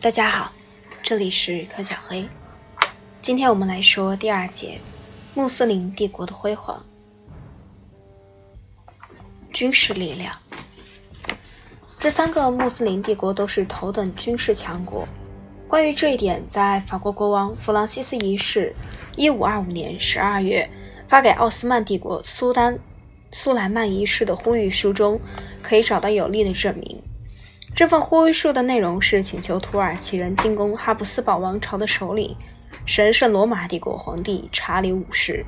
大家好，这里是柯小黑。今天我们来说第二节：穆斯林帝国的辉煌。军事力量，这三个穆斯林帝国都是头等军事强国。关于这一点，在法国国王弗朗西斯一世一五二五年十二月发给奥斯曼帝国苏丹苏莱曼一世的呼吁书中，可以找到有力的证明。这份呼吁书的内容是请求土耳其人进攻哈布斯堡王朝的首领神圣罗马帝国皇帝查理五世。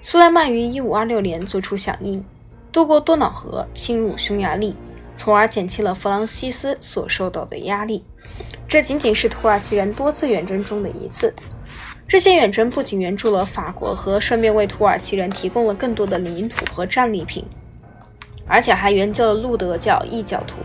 苏莱曼于1526年作出响应，渡过多瑙河，侵入匈牙利，从而减轻了弗朗西斯所受到的压力。这仅仅是土耳其人多次远征中的一次。这些远征不仅援助了法国，和顺便为土耳其人提供了更多的领土和战利品，而且还援救了路德教异教徒。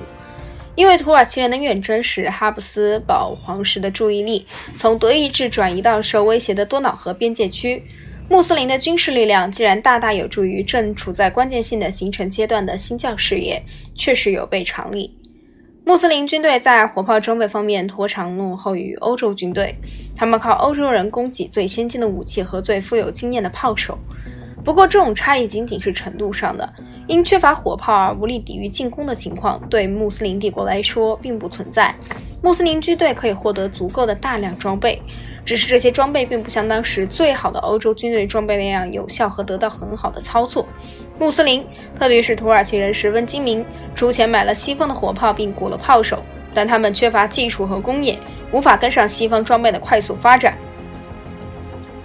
因为土耳其人的远征使哈布斯堡皇室的注意力从德意志转移到受威胁的多瑙河边界区，穆斯林的军事力量既然大大有助于正处在关键性的形成阶段的新教事业，确实有悖常理。穆斯林军队在火炮装备方面拖长落后于欧洲军队，他们靠欧洲人供给最先进的武器和最富有经验的炮手。不过，这种差异仅仅是程度上的。因缺乏火炮而无力抵御进攻的情况，对穆斯林帝国来说并不存在。穆斯林军队可以获得足够的大量装备，只是这些装备并不像当时最好的欧洲军队装备那样有效和得到很好的操作。穆斯林，特别是土耳其人，十分精明，出钱买了西方的火炮并雇了炮手，但他们缺乏技术和工业，无法跟上西方装备的快速发展。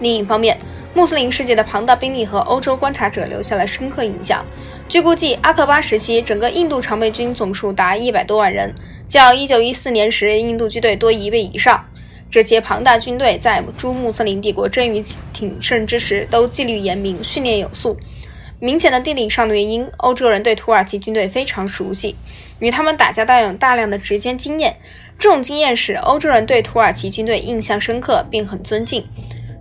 另一方面，穆斯林世界的庞大兵力和欧洲观察者留下了深刻印象。据估计，阿克巴时期整个印度常备军总数达一百多万人，较1914年时印度军队多一倍以上。这些庞大军队在朱穆斯林帝国臻于鼎盛之时，都纪律严明，训练有素。明显的地理上的原因，欧洲人对土耳其军队非常熟悉，与他们打交道有大量的直接经验。这种经验使欧洲人对土耳其军队印象深刻，并很尊敬。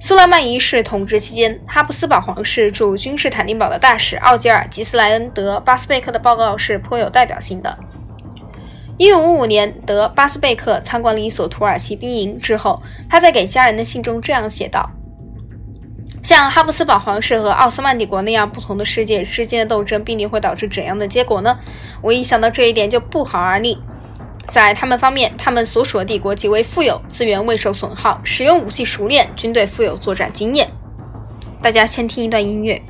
苏莱曼一世统治期间，哈布斯堡皇室驻君士坦丁堡的大使奥吉尔·吉斯莱恩·德巴斯贝克的报告是颇有代表性的。1555年，德巴斯贝克参观了一所土耳其兵营之后，他在给家人的信中这样写道：“像哈布斯堡皇室和奥斯曼帝国那样不同的世界之间的斗争，必定会导致怎样的结果呢？我一想到这一点，就不寒而栗。”在他们方面，他们所属的帝国极为富有，资源未受损耗，使用武器熟练，军队富有作战经验。大家先听一段音乐。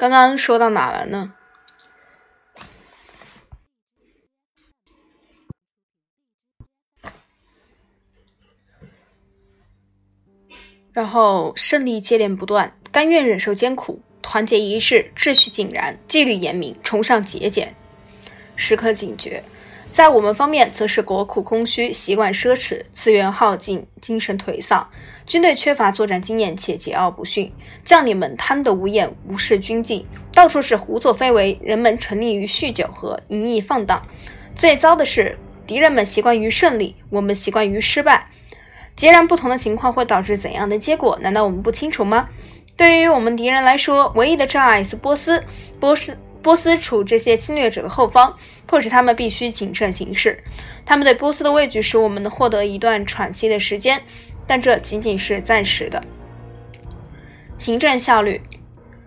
刚刚说到哪了呢？然后胜利接连不断，甘愿忍受艰苦，团结一致，秩序井然，纪律严明，崇尚节俭，时刻警觉。在我们方面，则是国库空虚，习惯奢侈，资源耗尽，精神颓丧。军队缺乏作战经验，且桀骜不驯，将领们贪得无厌，无视军纪，到处是胡作非为。人们沉溺于酗酒和淫逸放荡。最糟的是，敌人们习惯于胜利，我们习惯于失败。截然不同的情况会导致怎样的结果？难道我们不清楚吗？对于我们敌人来说，唯一的障碍是波斯。波斯波斯处这些侵略者的后方，迫使他们必须谨慎行事。他们对波斯的畏惧，使我们能获得一段喘息的时间。但这仅仅是暂时的。行政效率，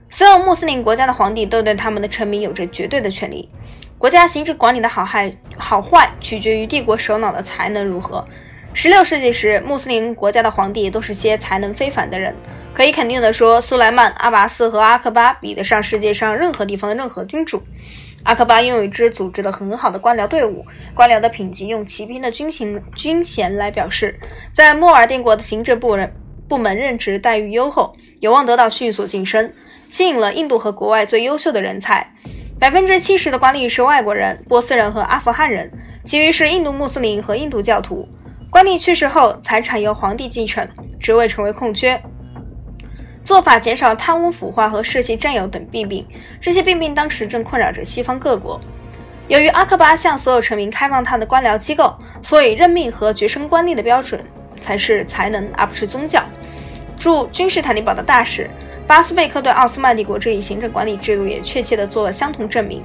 所有穆斯林国家的皇帝都对他们的臣民有着绝对的权利。国家行政管理的好坏好坏取决于帝国首脑的才能如何。十六世纪时，穆斯林国家的皇帝都是些才能非凡的人。可以肯定的说，苏莱曼、阿拔斯和阿克巴比得上世界上任何地方的任何君主。阿克巴拥有一支组织的很好的官僚队伍，官僚的品级用骑兵的军衔军衔来表示。在莫尔定国的行政部人部门任职待遇优厚，有望得到迅速晋升，吸引了印度和国外最优秀的人才。百分之七十的官吏是外国人、波斯人和阿富汗人，其余是印度穆斯林和印度教徒。官吏去世后，财产由皇帝继承，职位成为空缺。做法减少贪污腐化和世袭占有等弊病，这些弊病当时正困扰着西方各国。由于阿克巴向所有臣民开放他的官僚机构，所以任命和擢升官吏的标准才是才能，而不是宗教。驻君士坦丁堡的大使巴斯贝克对奥斯曼帝国这一行政管理制度也确切地做了相同证明。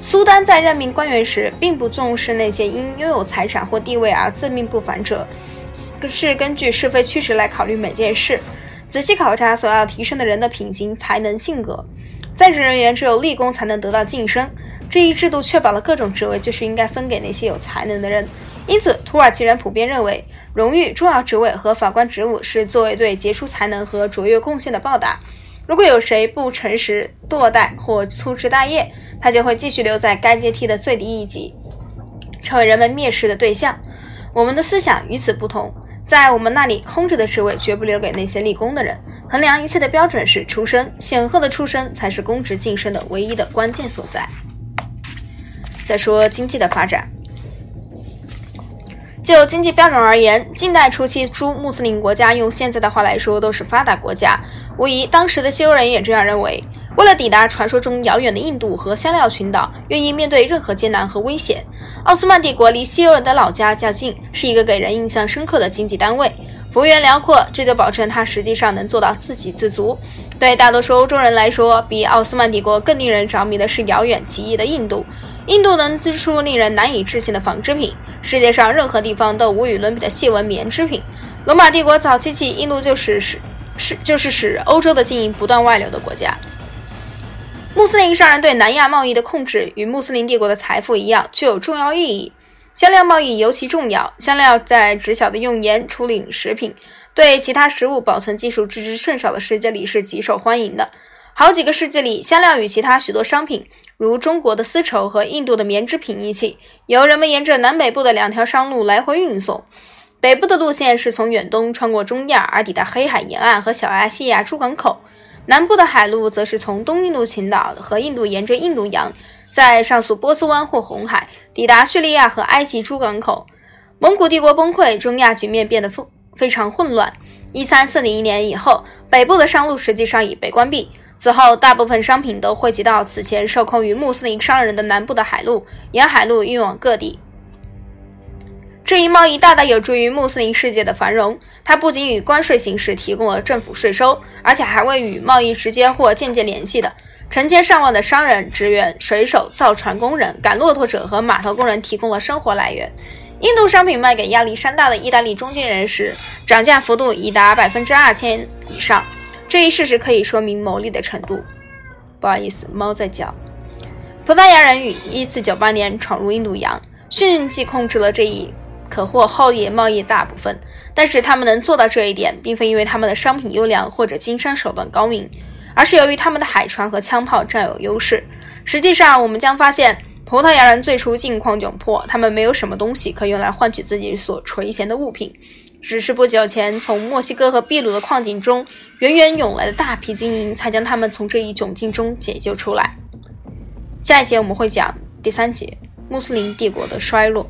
苏丹在任命官员时，并不重视那些因拥有财产或地位而自命不凡者，是根据是非曲直来考虑每件事。仔细考察所要提升的人的品行、才能、性格。在职人员只有立功才能得到晋升，这一制度确保了各种职位就是应该分给那些有才能的人。因此，土耳其人普遍认为，荣誉、重要职位和法官职务是作为对杰出才能和卓越贡献的报答。如果有谁不诚实、堕怠或粗枝大叶，他就会继续留在该阶梯的最低一级，成为人们蔑视的对象。我们的思想与此不同。在我们那里，空着的职位绝不留给那些立功的人。衡量一切的标准是出身，显赫的出身才是公职晋升的唯一的关键所在。再说经济的发展，就经济标准而言，近代初期诸穆斯林国家，用现在的话来说，都是发达国家。无疑，当时的西欧人也这样认为。为了抵达传说中遥远的印度和香料群岛，愿意面对任何艰难和危险。奥斯曼帝国离西欧人的老家较近，是一个给人印象深刻的经济单位，幅员辽阔，这就保证它实际上能做到自给自足。对大多数欧洲人来说，比奥斯曼帝国更令人着迷的是遥远极异的印度。印度能织出令人难以置信的纺织品，世界上任何地方都无与伦比的细纹棉织品。罗马帝国早期起，印度就是使是就是使欧洲的金银不断外流的国家。穆斯林商人对南亚贸易的控制与穆斯林帝国的财富一样具有重要意义。香料贸易尤其重要。香料在只小的用盐处理食品，对其他食物保存技术知之甚少的世界里是极受欢迎的。好几个世纪里，香料与其他许多商品，如中国的丝绸和印度的棉织品一起，由人们沿着南北部的两条商路来回运送。北部的路线是从远东穿过中亚，而抵达黑海沿岸和小亚细亚出港口。南部的海路则是从东印度群岛和印度沿着印度洋，在上溯波斯湾或红海，抵达叙利亚和埃及出港口。蒙古帝国崩溃，中亚局面变得非非常混乱。一三四零年以后，北部的商路实际上已被关闭。此后，大部分商品都汇集到此前受控于穆斯林商人的南部的海路，沿海路运往各地。这一贸易大大有助于穆斯林世界的繁荣。它不仅以关税形式提供了政府税收，而且还为与贸易直接或间接联系的成千上万的商人、职员、水手、造船工人、赶骆驼者和码头工人提供了生活来源。印度商品卖给亚历山大的意大利中间人时，涨价幅度已达百分之二千以上。这一事实可以说明牟利的程度。不好意思，猫在叫。葡萄牙人于1498年闯入印度洋，迅即控制了这一。可获后业贸易大部分，但是他们能做到这一点，并非因为他们的商品优良或者经商手段高明，而是由于他们的海船和枪炮占有优势。实际上，我们将发现，葡萄牙人最初境况窘迫，他们没有什么东西可用来换取自己所垂涎的物品，只是不久前从墨西哥和秘鲁的矿井中源源涌来的大批金银，才将他们从这一窘境中解救出来。下一节我们会讲第三节：穆斯林帝国的衰落。